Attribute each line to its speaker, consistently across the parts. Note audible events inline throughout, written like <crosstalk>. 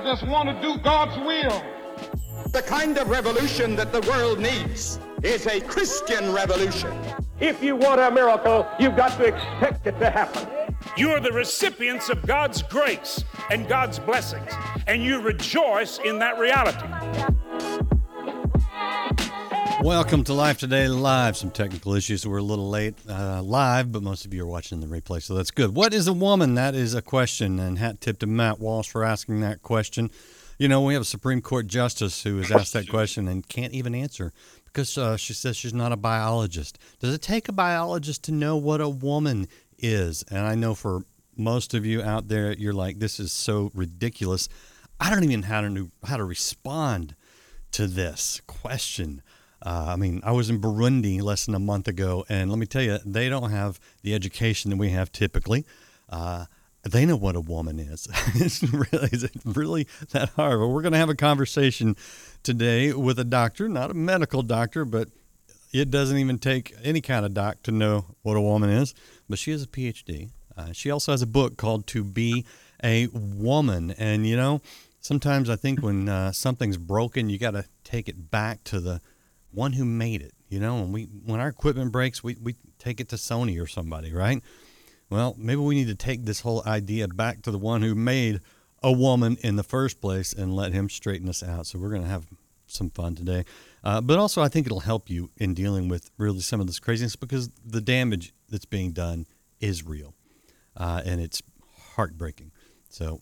Speaker 1: I just want to do God's will.
Speaker 2: The kind of revolution that the world needs is a Christian revolution.
Speaker 3: If you want a miracle, you've got to expect it to happen.
Speaker 4: You are the recipients of God's grace and God's blessings, and you rejoice in that reality.
Speaker 5: Welcome to Life Today Live. Some technical issues. We're a little late uh, live, but most of you are watching the replay, so that's good. What is a woman? That is a question, and hat tip to Matt Walsh for asking that question. You know, we have a Supreme Court justice who has asked that question and can't even answer because uh, she says she's not a biologist. Does it take a biologist to know what a woman is? And I know for most of you out there, you're like, this is so ridiculous. I don't even know how to how to respond to this question. Uh, I mean, I was in Burundi less than a month ago, and let me tell you, they don't have the education that we have typically. Uh, they know what a woman is. <laughs> it's really, is really that hard? But we're going to have a conversation today with a doctor, not a medical doctor, but it doesn't even take any kind of doc to know what a woman is. But she has a PhD. Uh, she also has a book called To Be a Woman. And, you know, sometimes I think when uh, something's broken, you got to take it back to the one who made it. You know, when we when our equipment breaks, we, we take it to Sony or somebody, right? Well, maybe we need to take this whole idea back to the one who made a woman in the first place and let him straighten us out. So we're going to have some fun today. Uh, but also, I think it'll help you in dealing with really some of this craziness because the damage that's being done is real uh, and it's heartbreaking. So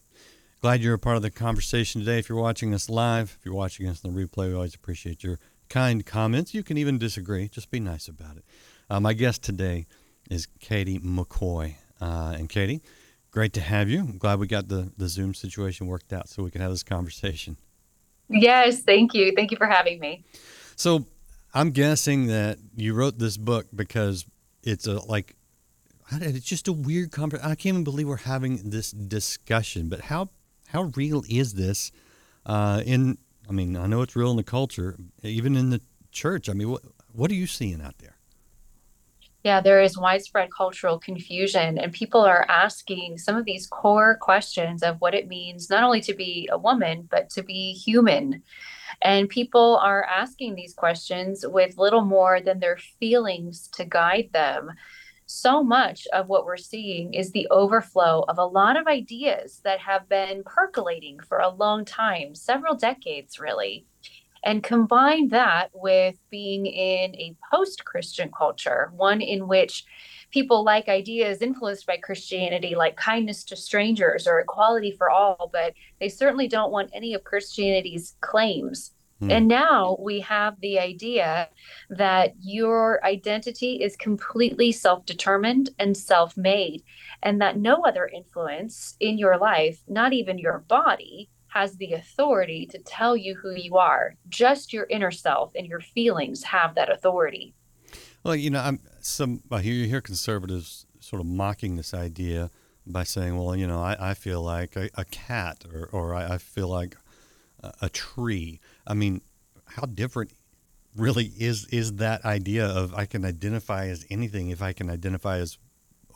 Speaker 5: glad you're a part of the conversation today. If you're watching us live, if you're watching us on the replay, we always appreciate your kind comments. You can even disagree, just be nice about it. Uh, my guest today is Katie McCoy. Uh, and Katie, great to have you. I'm glad we got the, the Zoom situation worked out so we can have this conversation.
Speaker 6: Yes, thank you. Thank you for having me.
Speaker 5: So I'm guessing that you wrote this book because it's a like it's just a weird conversation. I can't even believe we're having this discussion. But how how real is this? Uh, in I mean, I know it's real in the culture, even in the church. I mean, what what are you seeing out there?
Speaker 6: Yeah, there is widespread cultural confusion, and people are asking some of these core questions of what it means not only to be a woman, but to be human. And people are asking these questions with little more than their feelings to guide them. So much of what we're seeing is the overflow of a lot of ideas that have been percolating for a long time, several decades, really and combine that with being in a post Christian culture, one in which people like ideas influenced by Christianity, like kindness to strangers or equality for all, but they certainly don't want any of Christianity's claims. Hmm. And now we have the idea that your identity is completely self determined and self made, and that no other influence in your life, not even your body, has the authority to tell you who you are. Just your inner self and your feelings have that authority.
Speaker 5: Well, you know, I'm some I hear you hear conservatives sort of mocking this idea by saying, "Well, you know, I, I feel like a, a cat, or or I, I feel like a, a tree." I mean, how different really is is that idea of I can identify as anything if I can identify as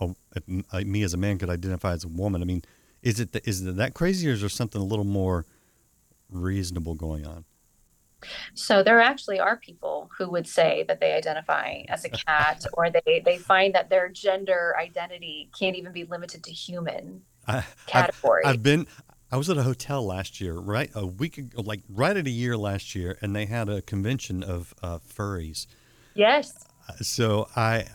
Speaker 5: a, me as a man could identify as a woman. I mean, is it the, is it that crazy, or is there something a little more reasonable going on?
Speaker 6: So there actually are people who would say that they identify as a cat, <laughs> or they they find that their gender identity can't even be limited to human I, category.
Speaker 5: I've, I've been. I was at a hotel last year, right a week ago, like right at a year last year, and they had a convention of uh, furries.
Speaker 6: Yes.
Speaker 5: So I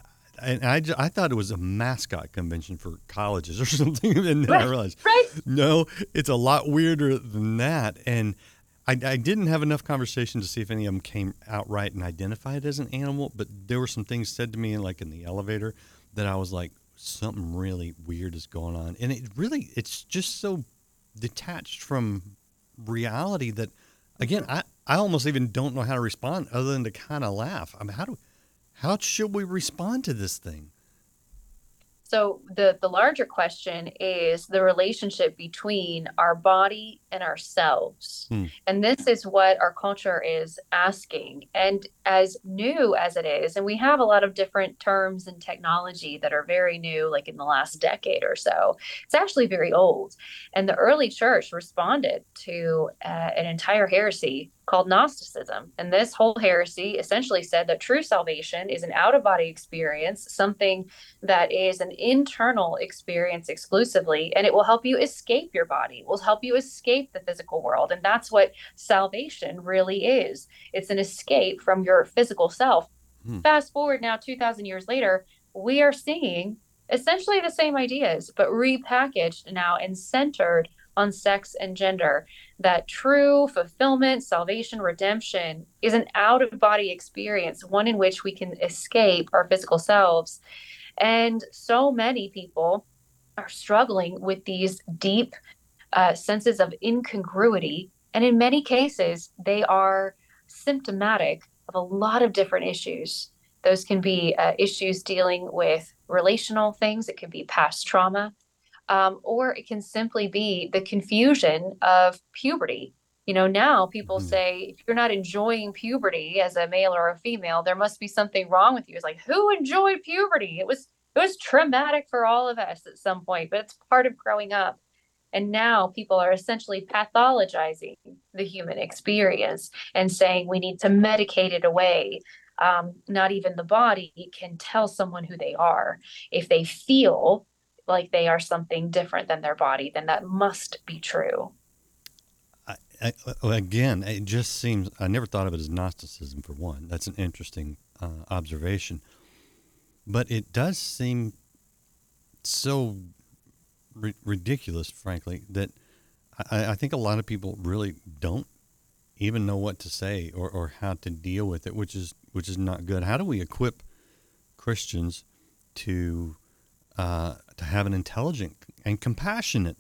Speaker 5: and I, I thought it was a mascot convention for colleges or <laughs> something, and then right, I realized right. no, it's a lot weirder than that. And I, I didn't have enough conversation to see if any of them came outright and identified as an animal, but there were some things said to me, like in the elevator, that I was like, something really weird is going on, and it really, it's just so detached from reality that, again, I, I almost even don't know how to respond other than to kind of laugh. I mean, how do how should we respond to this thing?
Speaker 6: So the the larger question is the relationship between our body and ourselves.
Speaker 5: Hmm.
Speaker 6: And this is what our culture is asking. And as new as it is, and we have a lot of different terms and technology that are very new like in the last decade or so. It's actually very old. And the early church responded to uh, an entire heresy called Gnosticism. And this whole heresy essentially said that true salvation is an out of body experience, something that is an internal experience exclusively, and it will help you escape your body, will help you escape the physical world. And that's what salvation really is it's an escape from your physical self.
Speaker 5: Hmm.
Speaker 6: Fast forward now, 2,000 years later, we are seeing essentially the same ideas, but repackaged now and centered on sex and gender. That true fulfillment, salvation, redemption is an out of body experience, one in which we can escape our physical selves. And so many people are struggling with these deep uh, senses of incongruity. And in many cases, they are symptomatic of a lot of different issues. Those can be uh, issues dealing with relational things, it can be past trauma, um, or it can simply be the confusion of puberty. You know, now people
Speaker 5: Mhm.
Speaker 6: say if you're not enjoying puberty as a male or a female, there must be something wrong with you. It's like who enjoyed puberty? It was it was traumatic for all of us at some point, but it's part of growing up. And now people are essentially pathologizing the human experience and saying we need to medicate it away. Um, not even the body can tell someone who they are. If they feel like they are something different than their body, then that must be true.
Speaker 5: I, I, again, it just seems I never thought of it as Gnosticism for one. That's an interesting uh, observation, but it does seem so ri- ridiculous, frankly, that I, I think a lot of people really don't even know what to say or, or how to deal with it, which is which is not good. How do we equip Christians to uh, to have an intelligent and compassionate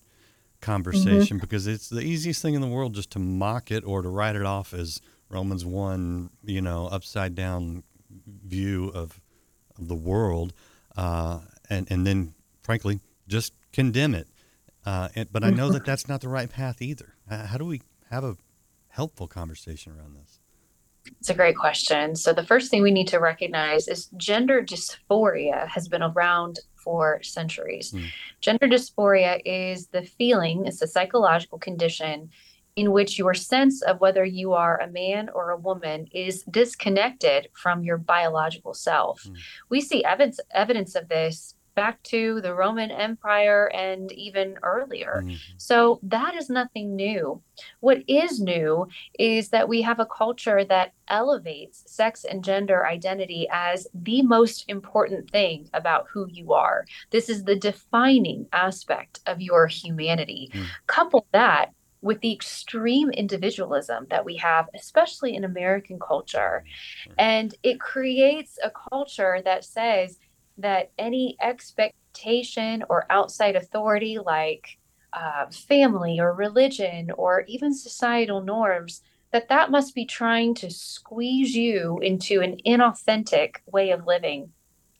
Speaker 5: conversation? Because it's the easiest thing in the world just to mock it or to write it off as Romans one, you know, upside down view of, of the world, uh, and and then frankly just condemn it. Uh, and, but I know that that's not the right path either. How do we have a helpful conversation around this?
Speaker 6: It's a great question. So, the first thing we need to recognize is gender dysphoria has been around for centuries.
Speaker 5: Mm.
Speaker 6: Gender dysphoria is the feeling, it's a psychological condition in which your sense of whether you are a man or a woman is disconnected from your biological self.
Speaker 5: Mm.
Speaker 6: We see evidence evidence of this back to the Roman Empire and even earlier.
Speaker 5: Mhm.
Speaker 6: So that is nothing new. What is new is that we have a culture that elevates sex and gender identity as the most important thing about who you are. This is the defining aspect of your humanity.
Speaker 5: Mm.
Speaker 6: Couple that with the extreme individualism that we have, especially in American culture. And it creates a culture that says that any expectation or outside authority, like uh, family or religion or even societal norms, that that must be trying to squeeze you into an inauthentic way of living.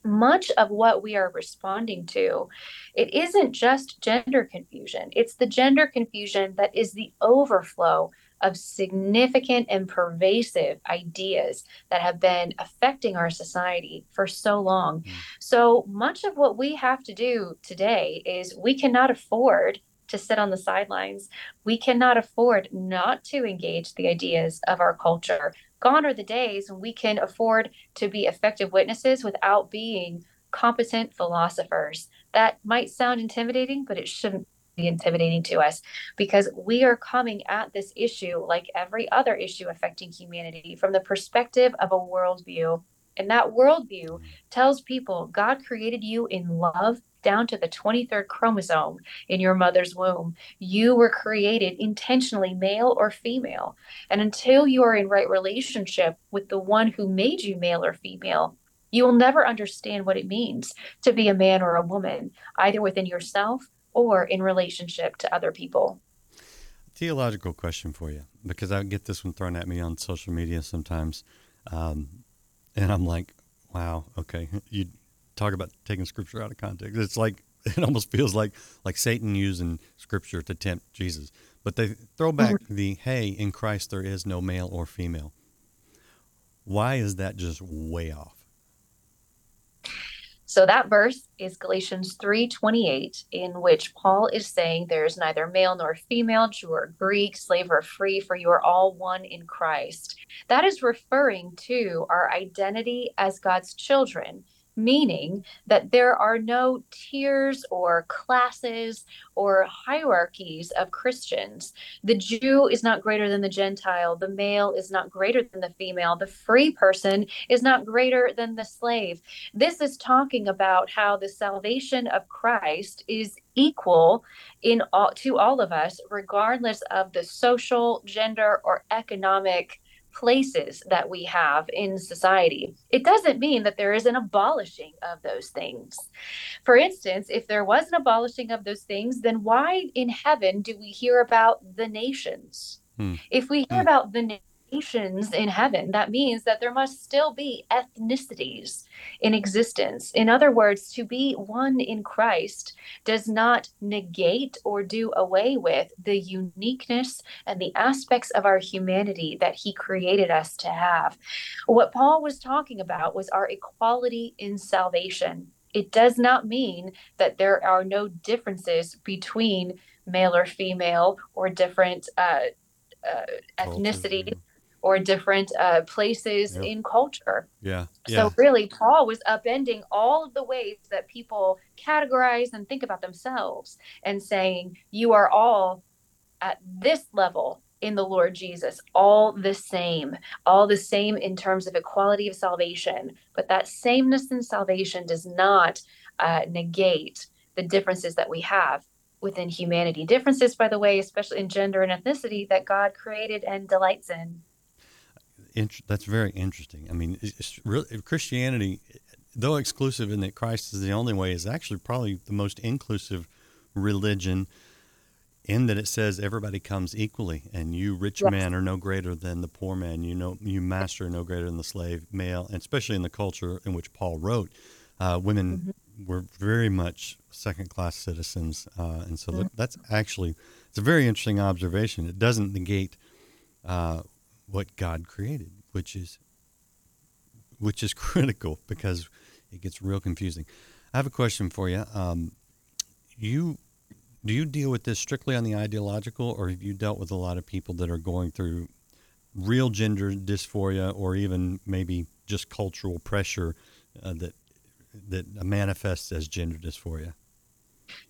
Speaker 6: Much of what we are responding to it isn't just gender confusion. It's the gender confusion that is the overflow of significant and pervasive ideas that have been affecting our society for so long
Speaker 5: Mm.
Speaker 6: so much of what we have to do today is we cannot afford to sit on the sidelines we cannot afford not to engage the ideas of our culture gone are the days when we can afford to be effective witnesses without being competent philosophers. That might sound intimidating, but it shouldn't intimidating to us because we are coming at this issue like every other issue affecting humanity from the perspective of a worldview. And that worldview tells people God created you in love down to the 23rd chromosome in your mother's womb. You were created intentionally male or female. And until you are in right relationship with the one who made you male or female, you will never understand what it means to be a man or a woman, either within yourself or in relationship to other people.
Speaker 5: Theological question for you, because I get this one thrown at me on social media sometimes, um, and I'm like, "Wow, okay, <laughs> you talk about taking scripture out of context. It's like <laughs> it almost feels like like Satan using scripture to tempt Jesus. But they throw back
Speaker 6: Mm-hmm.
Speaker 5: the hey, in Christ there is no male or female. Why is that just way off?
Speaker 6: So that verse is Galatians 3:28 in which Paul is saying there is neither male nor female, Jew or Greek, slave or free for you are all one in Christ. That is referring to our identity as God's children, meaning that there are no tiers or classes or hierarchies of Christians. The Jew is not greater than the Gentile, the male is not greater than the female, the free person is not greater than the slave. This is talking about how the salvation of Christ is equal in all to all of us regardless of the social, gender or economic places that we have in society. It doesn't mean that there is an abolishing of those things. For instance, if there was an abolishing of those things, then why in heaven do we hear about the nations?
Speaker 5: Hmm.
Speaker 6: If we hear
Speaker 5: Hmm.
Speaker 6: about the nations in heaven, that means that there must still be ethnicities in existence. In other words, to be one in Christ does not negate or do away with the uniqueness and the aspects of our humanity that he created us to have. What Paul was talking about was our equality in salvation. It does not mean that there are no differences between male or female or different uh, uh, ethnicities or different uh, places
Speaker 5: Yep.
Speaker 6: in culture.
Speaker 5: Yeah. Yeah.
Speaker 6: So really, Paul was upending all of the ways that people categorize and think about themselves, and saying, "You are all at this level in the Lord Jesus, all the same, all the same in terms of equality of salvation. But that sameness in salvation does not uh, negate the differences that we have." Within humanity, differences, by the way, especially in gender and ethnicity, that God created and delights in.
Speaker 5: Int- that's very interesting. I mean, really, Christianity, though exclusive in that Christ is the only way, is actually probably the most inclusive religion in that it says everybody comes equally, and you rich
Speaker 6: Yes.
Speaker 5: man are no greater than the poor man. You know, you master are no greater than the slave male, and especially in the culture in which Paul wrote, uh, women were very much second class citizens, uh, and so that, that's actually it's a very interesting observation. It doesn't negate uh, what God created, which is which is <laughs> critical because it gets real confusing. I have a question for you. Um, you do you deal with this strictly on the ideological, or have you dealt with a lot of people that are going through real gender dysphoria, or even maybe just cultural pressure uh, that that manifests as gender dysphoria?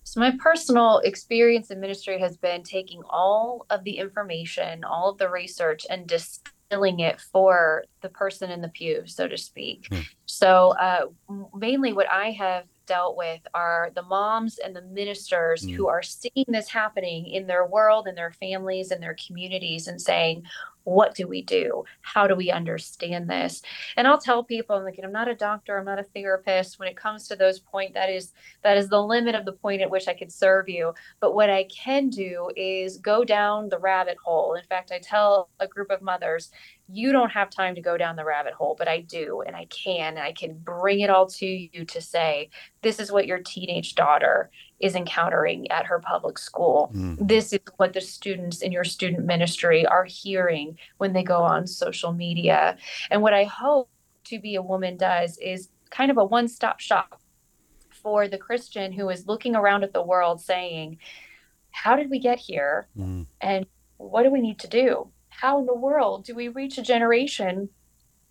Speaker 6: So, my personal experience in ministry has been taking all of the information, all of the research, and distilling it for the person in the pew, so to speak.
Speaker 5: Hmm.
Speaker 6: So, uh, mainly what I have dealt with are the moms and the ministers
Speaker 5: Hmm.
Speaker 6: who are seeing this happening in their world, in their families, in their communities, and saying, what do we do? How do we understand this? And I'll tell people, I'm like, I'm not a doctor, I'm not a therapist. When it comes to those point, that is that is the limit of the point at which I could serve you. But what I can do is go down the rabbit hole. In fact, I tell a group of mothers, you don't have time to go down the rabbit hole, but I do, and I can, and I can bring it all to you to say, this is what your teenage daughter is encountering at her public school.
Speaker 5: Mm.
Speaker 6: This is what the students in your student ministry are hearing when they go on social media. And what I hope to be a woman does is kind of a one stop shop for the Christian who is looking around at the world saying, How did we get here?
Speaker 5: Mm.
Speaker 6: And what do we need to do? How in the world do we reach a generation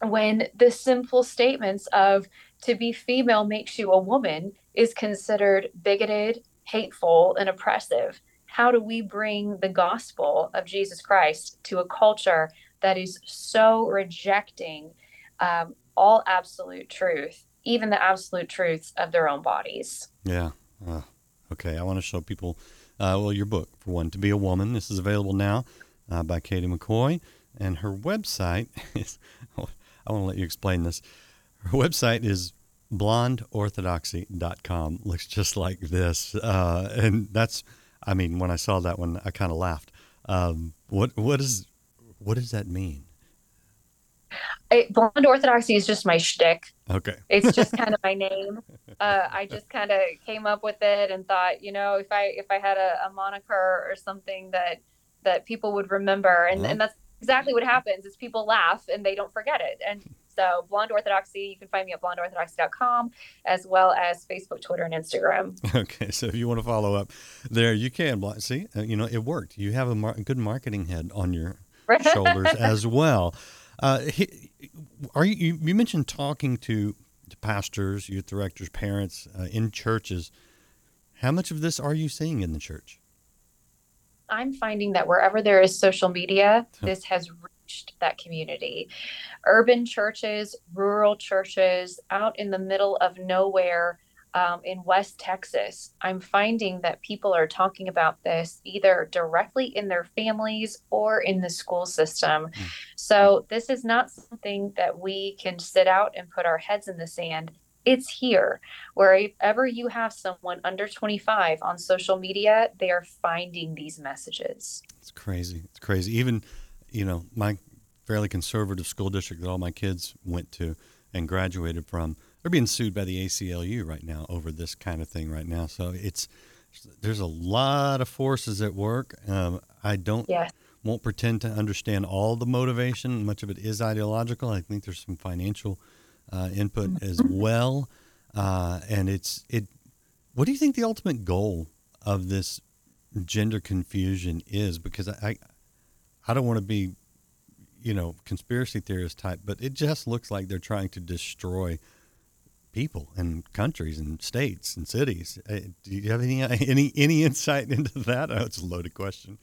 Speaker 6: when the simple statements of to be female makes you a woman is considered bigoted, hateful, and oppressive? How do we bring the gospel of Jesus Christ to a culture that is so rejecting um, all absolute truth, even the absolute truths of their own bodies?
Speaker 5: Yeah. Uh, okay. I want to show people, uh, well, your book, for one, To Be a Woman. This is available now uh, by Katie McCoy. And her website <laughs> is, I want to let you explain this. Her website is blondeorthodoxy.com. Looks just like this. Uh, and that's, I mean, when I saw that one, I kind of laughed. Um, what, what is, what does that mean?
Speaker 6: I, blonde orthodoxy is just my shtick.
Speaker 5: Okay.
Speaker 6: It's just <laughs> kind of my name. Uh, I just kind of came up with it and thought, you know, if I if I had a, a moniker or something that that people would remember, and,
Speaker 5: Uh-huh.
Speaker 6: and that's exactly what happens is people laugh and they don't forget it. And so, blonde orthodoxy, you can find me at blondeorthodoxy.com as well as Facebook, Twitter, and Instagram. <laughs>
Speaker 5: Okay, so if you want to follow up there, you can. See, uh, you know, it worked. You have a mar- good marketing head on your <laughs> shoulders as well. Uh, he, are you, you? You mentioned talking to, to pastors, youth directors, parents uh, in churches. How much of this are you seeing in the church?
Speaker 6: I'm finding that wherever there is social media, <laughs> this has reached that community. Urban churches, rural churches, out in the middle of nowhere um, in West Texas, I'm finding that people are talking about this either directly in their families or in the school system. So, this is not something that we can sit out and put our heads in the sand. It's here. Wherever you have someone under 25 on social media, they are finding these messages.
Speaker 5: It's crazy. It's crazy. Even, you know, my fairly conservative school district that all my kids went to and graduated from, they're being sued by the ACLU right now over this kind of thing right now. So it's there's a lot of forces at work. Um, I don't
Speaker 6: Yes.
Speaker 5: won't pretend to understand all the motivation. Much of it is ideological. I think there's some financial uh, input as well, uh, and it's it. What do you think the ultimate goal of this gender confusion is? Because I, I, I don't want to be, you know, conspiracy theorist type, but it just looks like they're trying to destroy people and countries and states and cities. Uh, Do you have any <laughs> any any insight into that? Oh, it's a loaded question.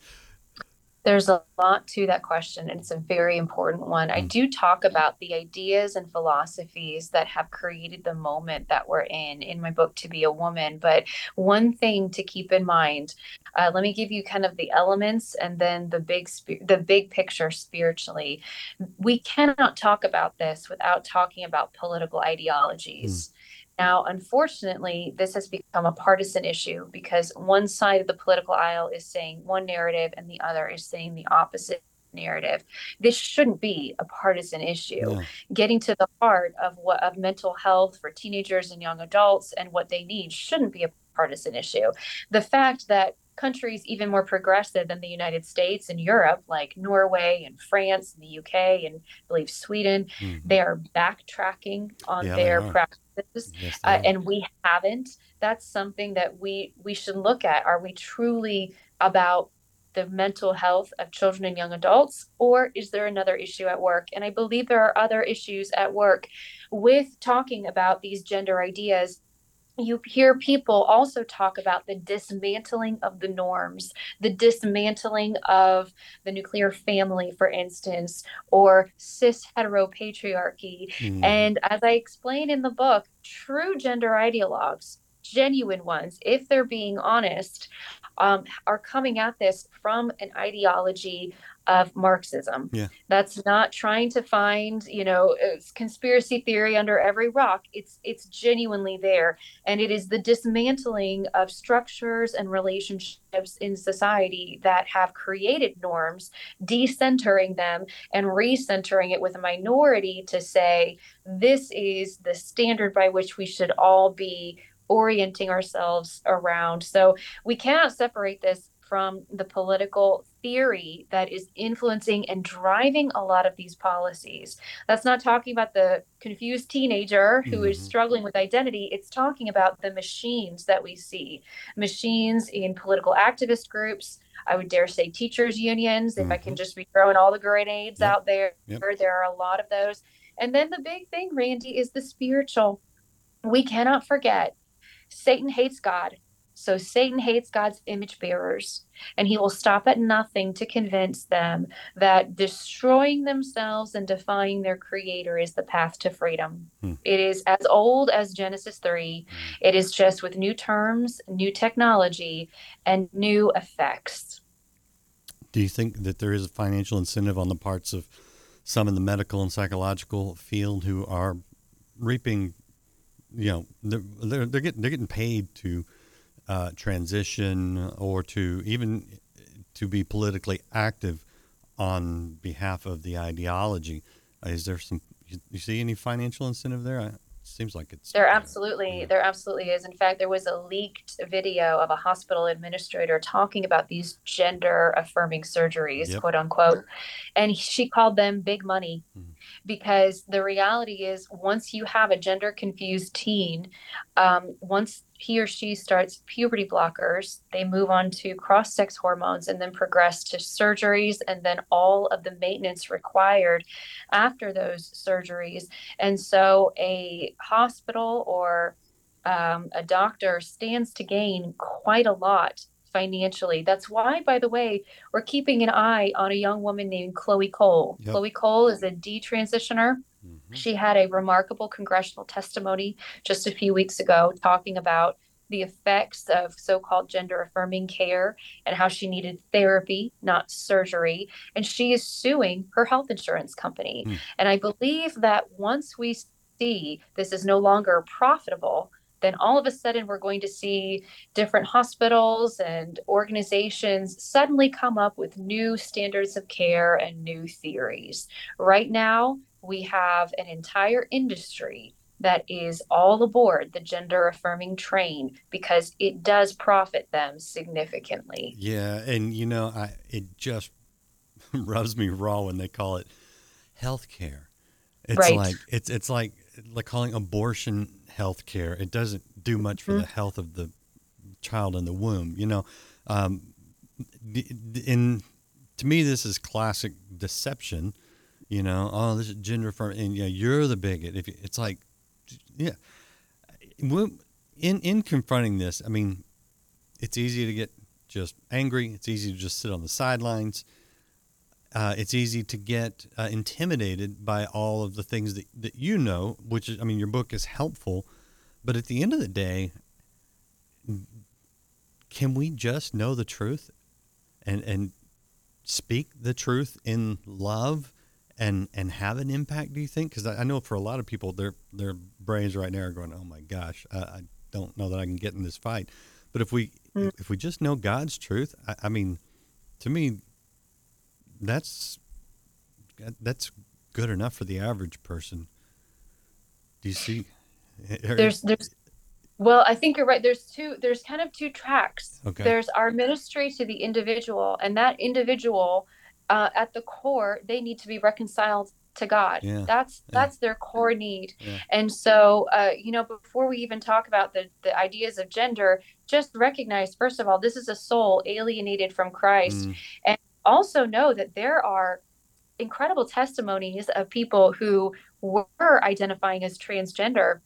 Speaker 6: There's a lot to that question, and it's a very important one. I do talk about the ideas and philosophies that have created the moment that we're in in my book, To Be a Woman. But one thing to keep in mind, uh, let me give you kind of the elements and then the big spi- the big picture spiritually. We cannot talk about this without talking about political ideologies. Now, unfortunately, this has become a partisan issue because one side of the political aisle is saying one narrative and the other is saying the opposite narrative. This shouldn't be a partisan issue.
Speaker 5: Yeah.
Speaker 6: Getting to the heart of what of mental health for teenagers and young adults and what they need shouldn't be a partisan issue. The fact that countries even more progressive than the United States and Europe, like Norway and France and the UK and I believe Sweden,
Speaker 5: Mhm.
Speaker 6: they are backtracking on
Speaker 5: Yeah,
Speaker 6: their
Speaker 5: are. Yes,
Speaker 6: uh, and we haven't. That's something that we we should look at. Are we truly about the mental health of children and young adults or is there another issue at work? And i believe there are other issues at work. With talking about these gender ideas you hear people also talk about the dismantling of the norms, the dismantling of the nuclear family, for instance, or cis heteropatriarchy.
Speaker 5: Mhm.
Speaker 6: And as I explain in the book, true gender ideologues, genuine ones, if they're being honest, um, are coming at this from an ideology of Marxism.
Speaker 5: Yeah.
Speaker 6: That's not trying to find, you know, it's conspiracy theory under every rock. It's it's genuinely there, and it is the dismantling of structures and relationships in society that have created norms, decentering them and recentering it with a minority to say this is the standard by which we should all be orienting ourselves around. So we cannot separate this from the political theory that is influencing and driving a lot of these policies. That's not talking about the confused teenager who is
Speaker 5: Mhm.
Speaker 6: struggling with identity. It's talking about the machines that we see machines in political activist groups. I would dare say teachers' unions, if I can just be throwing all the grenades
Speaker 5: Yep.
Speaker 6: out there.
Speaker 5: Yep.
Speaker 6: There are a lot of those. And then the big thing, Randy, is the spiritual. We cannot forget Satan hates God. So Satan hates God's image bearers, and he will stop at nothing to convince them that destroying themselves and defying their creator is the path to freedom.
Speaker 5: Hmm.
Speaker 6: It is as old as Genesis 3. It is just with new terms, new technology, and new effects.
Speaker 5: Do you think that there is a financial incentive on the parts of some in the medical and psychological field who are reaping, you know, they're they're, they're getting they're getting paid to uh, transition or to even to be politically active on behalf of the ideology? Is there some? You, you see any financial incentive there? I, seems like it's
Speaker 6: there absolutely there absolutely is in fact there was a leaked video of a hospital administrator talking about these gender affirming surgeries yep. quote unquote and she called them big money mm-hmm because the reality is once you have a gender confused teen um, once he or she starts puberty blockers they move on to cross sex hormones and then progress to surgeries and then all of the maintenance required after those surgeries and so a hospital or um, a doctor stands to gain quite a lot financially. That's why, by the way, we're keeping an eye on a young woman named Chloe Cole. Yep. Chloe Cole is a detransitioner. Mm-hmm. She had a remarkable congressional testimony just a few weeks ago talking about the effects of so called gender affirming care and how she needed therapy, not surgery. And she is suing her health insurance company. Mm. And I believe that once we see this is no longer profitable, then all of a sudden we're going to see different hospitals and organizations suddenly come up with new standards of care and new theories. Right now, we have an entire industry that is all aboard the gender affirming train because it does profit them significantly.
Speaker 5: Yeah, and you know, I it just <laughs> rubs me raw when they call it healthcare. It's right. like it's it's like like calling abortion health care. It doesn't do much for mm-hmm. the health of the child in the womb. You know, um, in to me, this is classic deception. You know, oh, this is gender affirming, and yeah, you're the bigot. If it's like, yeah, in in confronting this, I mean, it's easy to get just angry. It's easy to just sit on the sidelines uh, it's easy to get uh, intimidated by all of the things that, that you know, which is, I mean, your book is helpful, but at the end of the day, can we just know the truth and, and speak the truth in love and, and have an impact, do you think? Because I, I, know for a lot of people, their, their brains right now are going, oh my gosh, I, I don't know that I can get in this fight. But if we, mm. if we just know God's truth, I, I mean, to me, that's that's good enough for the average person. Do you see?
Speaker 6: There's there's well, I think you're right. There's two there's kind of two tracks. Okay. There's our ministry to the individual, and that individual uh, at the core, they need to be reconciled to God. Yeah. That's that's yeah. their core need. Yeah. And so, uh, you know, before we even talk about the the ideas of gender, just recognize first of all, this is a soul alienated from Christ, mm. and also know that there are incredible testimonies of people who were identifying as transgender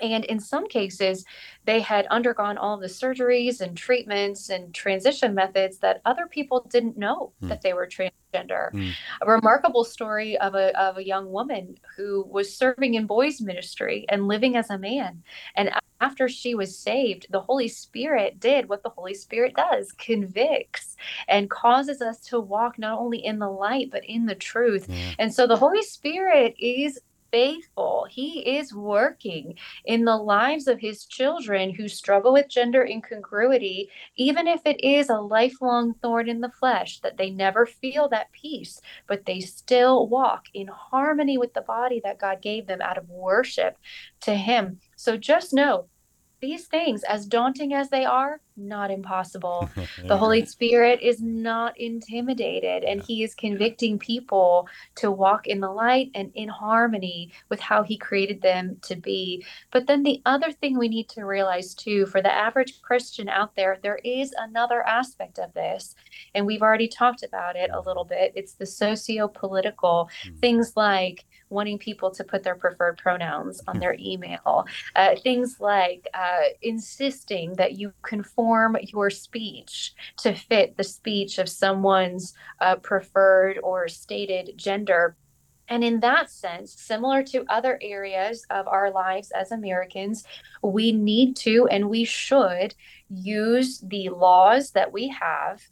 Speaker 6: and in some cases, they had undergone all the surgeries and treatments and transition methods that other people didn't know mm. that they were transgender. Mm. A remarkable story of a, of a young woman who was serving in boys' ministry and living as a man. And after she was saved, the Holy Spirit did what the Holy Spirit does convicts and causes us to walk not only in the light, but in the truth. Yeah. And so the Holy Spirit is faithful. He is working in the lives of his children who struggle with gender incongruity, even if it is a lifelong thorn in the flesh, that they never feel that peace, but they still walk in harmony with the body that God gave them out of worship to him. So just know these things, as daunting as they are, not impossible. <laughs> the Holy Spirit is not intimidated, and He is convicting people to walk in the light and in harmony with how He created them to be. But then the other thing we need to realize too, for the average Christian out there, there is another aspect of this, and we've already talked about it a little bit. It's the socio political mm-hmm. things like wanting people to put their preferred pronouns on their email, uh, things like uh, insisting that you conform your speech to fit the speech of someone's uh, preferred or stated gender. And in that sense, similar to other areas of our lives as Americans, we need to and we should use the laws that we have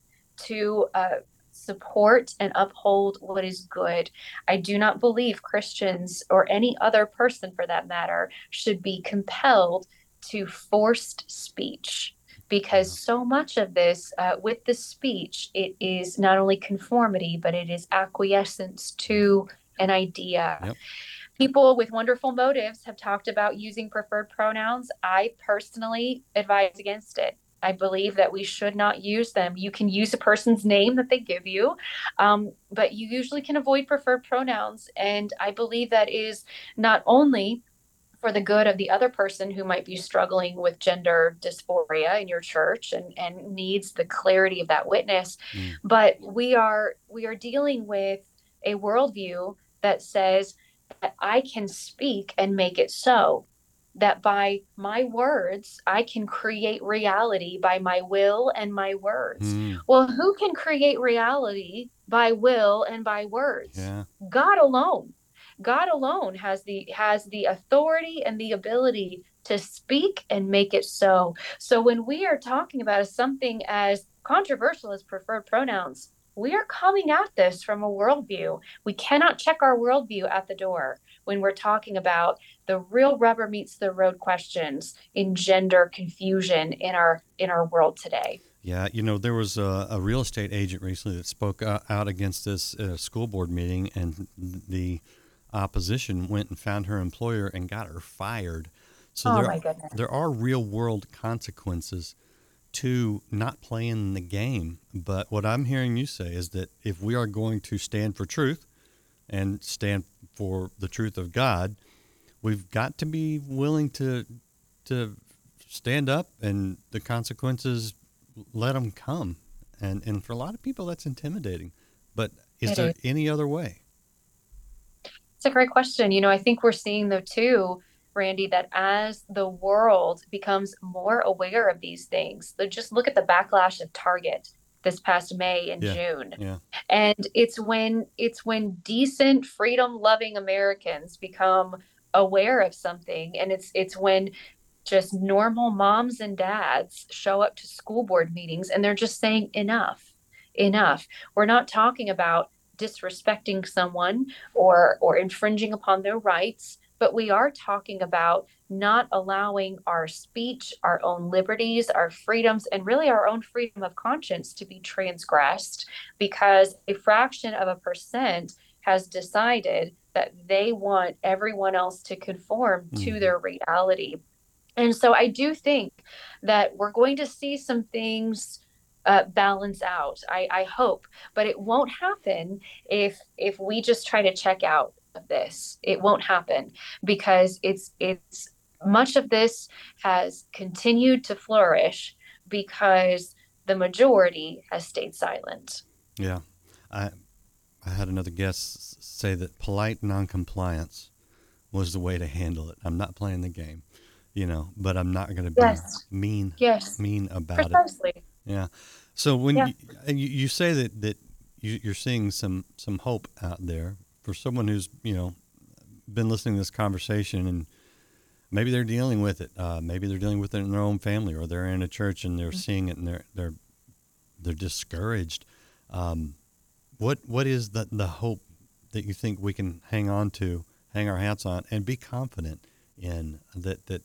Speaker 6: to uh, support and uphold what is good. I do not believe Christians or any other person for that matter should be compelled to forced speech because so much of this uh, with the speech it is not only conformity but it is acquiescence to an idea.
Speaker 5: Yep.
Speaker 6: People with wonderful motives have talked about using preferred pronouns. I personally advise against it. I believe that we should not use them. You can use a person's name that they give you, um, but you usually can avoid preferred pronouns. And I believe that is not only for the good of the other person who might be struggling with gender dysphoria in your church and, and needs the clarity of that witness, mm. but we are we are dealing with a worldview that says that I can speak and make it so. That by my words, I can create reality by my will and my words. Mm. Well, who can create reality by will and by words?
Speaker 5: Yeah.
Speaker 6: God alone. God alone has the has the authority and the ability to speak and make it so. So when we are talking about something as controversial as preferred pronouns, we are coming at this from a worldview. We cannot check our worldview at the door when we're talking about the real rubber meets the road questions in gender confusion in our in our world today.
Speaker 5: Yeah, you know, there was a, a real estate agent recently that spoke uh, out against this a school board meeting, and the opposition went and found her employer and got her fired.
Speaker 6: So oh there,
Speaker 5: there are real world consequences to not playing the game. But what I'm hearing you say is that if we are going to stand for truth and stand for the truth of God, we've got to be willing to to stand up and the consequences let them come. And and for a lot of people that's intimidating. But is it there is. any other way?
Speaker 6: It's a great question. You know, I think we're seeing though too Randy, that as the world becomes more aware of these things, just look at the backlash of Target this past May and
Speaker 5: yeah,
Speaker 6: June.
Speaker 5: Yeah.
Speaker 6: And it's when it's when decent, freedom-loving Americans become aware of something and it's it's when just normal moms and dads show up to school board meetings and they're just saying enough. Enough. We're not talking about disrespecting someone or or infringing upon their rights but we are talking about not allowing our speech, our own liberties, our freedoms, and really our own freedom of conscience to be transgressed because a fraction of a percent has decided that they want everyone else to conform mm. to mm-hmm. their reality. And so I do think that we're going to see some things uh, balance out. I, I hope, but it won't happen if if we just try to check out of this. It won't happen because it's it's much of this has continued to flourish because the majority has stayed silent.
Speaker 5: Yeah. I I had another guest say that polite noncompliance was the way to handle it. I'm not playing the game, you know, but I'm not going to be
Speaker 6: yes.
Speaker 5: mean
Speaker 6: yes.
Speaker 5: mean about it.
Speaker 6: Precisely.
Speaker 5: it. Yeah. So when yeah. You, you, say that that you, you're seeing some some hope out there for someone who's you know been listening to this conversation and maybe they're dealing with it. Uh, maybe they're dealing with it in their own family, or they're in a church and they're mm-hmm. seeing it and they're they're they're discouraged. Um, what what is the the hope that you think we can hang on to, hang our hats on, and be confident in that that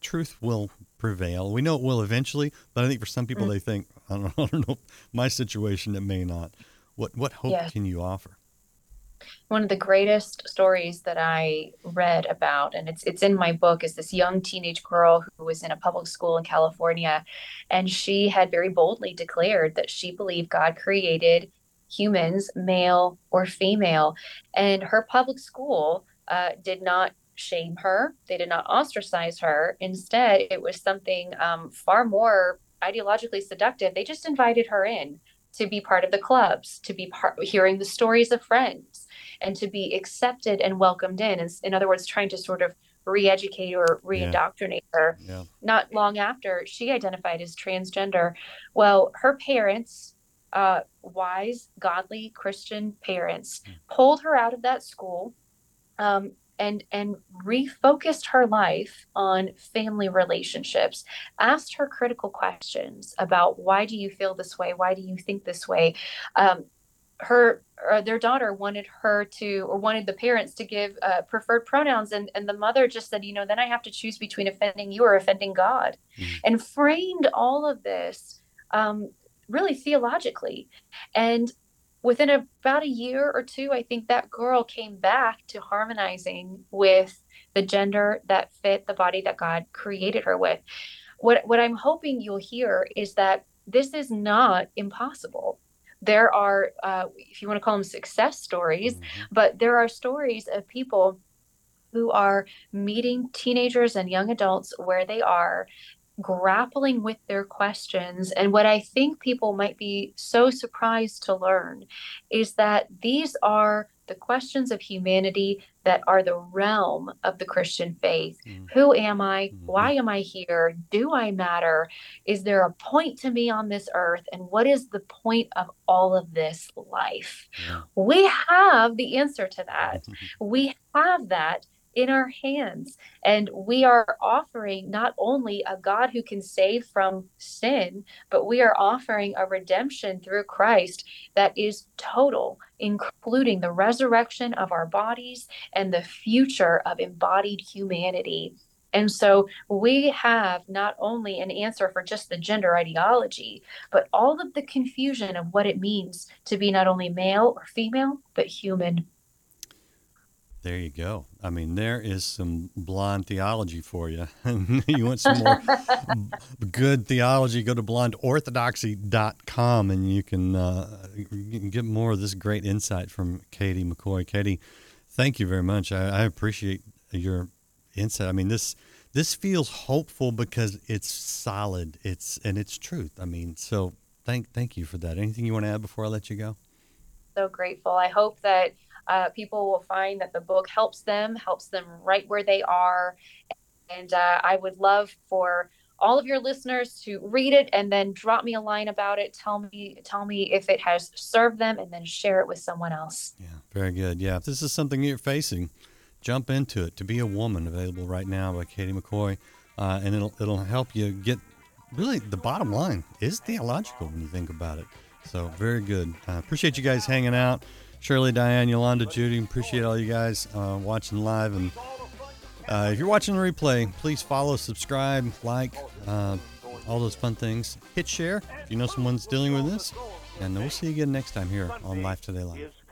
Speaker 5: truth will prevail. We know it will eventually, but I think for some people mm-hmm. they think <laughs> I don't, I don't know my situation it may not. What what hope can you offer?
Speaker 6: one of the greatest stories that I read about, and it's it's in my book, is this young teenage girl who was in a public school in California, and she had very boldly declared that she believed God created humans, male or female, and her public school uh, did not shame her. They did not ostracize her. Instead, it was something um, far more ideologically seductive. They just invited her in to be part of the clubs, to be part hearing the stories of friends, and to be accepted and welcomed in. And in other words, trying to sort of re-educate or re-indoctrinate
Speaker 5: yeah.
Speaker 6: her.
Speaker 5: Yeah.
Speaker 6: Not long after she identified as transgender, well, her parents, uh, wise, godly Christian parents, mm. pulled her out of that school. Um, and and refocused her life on family relationships asked her critical questions about why do you feel this way? Why do you think this way? Um, her or their daughter wanted her to or wanted the parents to give uh, preferred pronouns and, and the mother just said you know then i have to choose between offending you or offending god. Mm-hmm. and framed all of this um, really theologically. And within about a year or two, I think that girl came back to harmonizing with the gender that fit the body that God created her with. What what I'm hoping you'll hear is that this is not impossible. There are, uh, if you want to call them success stories, mm-hmm. but there are stories of people who are meeting teenagers and young adults where they are grappling with their questions. And what I think people might be so surprised to learn is that these are the questions of humanity that are the realm of the Christian faith. Mm. Who am I? Mm. Why am I here? Do I matter? Is there a point to me on this earth? And what is the point of all of this life? Yeah. We have the answer to that. <laughs> we have that in our hands. And we are offering not only a God who can save from sin, but we are offering a redemption through Christ that is total, including the resurrection of our bodies and the future of embodied humanity. And so we have not only an answer for just the gender ideology, but all of the confusion of what it means to be not only male or female, but human.
Speaker 5: There you go. I mean, there is some blonde theology for you. <laughs> you want some more good theology, go to blondeorthodoxy.com and you can, uh, you can get more of this great insight from Katie McCoy. Katie, thank you very much. I, I appreciate your insight. I mean, this this feels hopeful because it's solid. It's and it's truth. I mean, so thank thank you for that. Anything you want to add before I let you go?
Speaker 6: So grateful. I hope that uh, people will find that the book helps them, helps them right where they are. And uh, I would love for all of your listeners to read it and then drop me a line about it. Tell me, tell me if it has served them, and then share it with someone else.
Speaker 5: Yeah, very good. Yeah, if this is something you're facing, jump into it. To be a woman, available right now by Katie McCoy, uh, and it'll it'll help you get. Really, the bottom line is theological when you think about it. So very good. Uh, appreciate you guys hanging out. Shirley, Diane, Yolanda, Judy, appreciate all you guys uh, watching live. And uh, if you're watching the replay, please follow, subscribe, like, uh, all those fun things. Hit share if you know someone's dealing with this. And we'll see you again next time here on Life Today Live.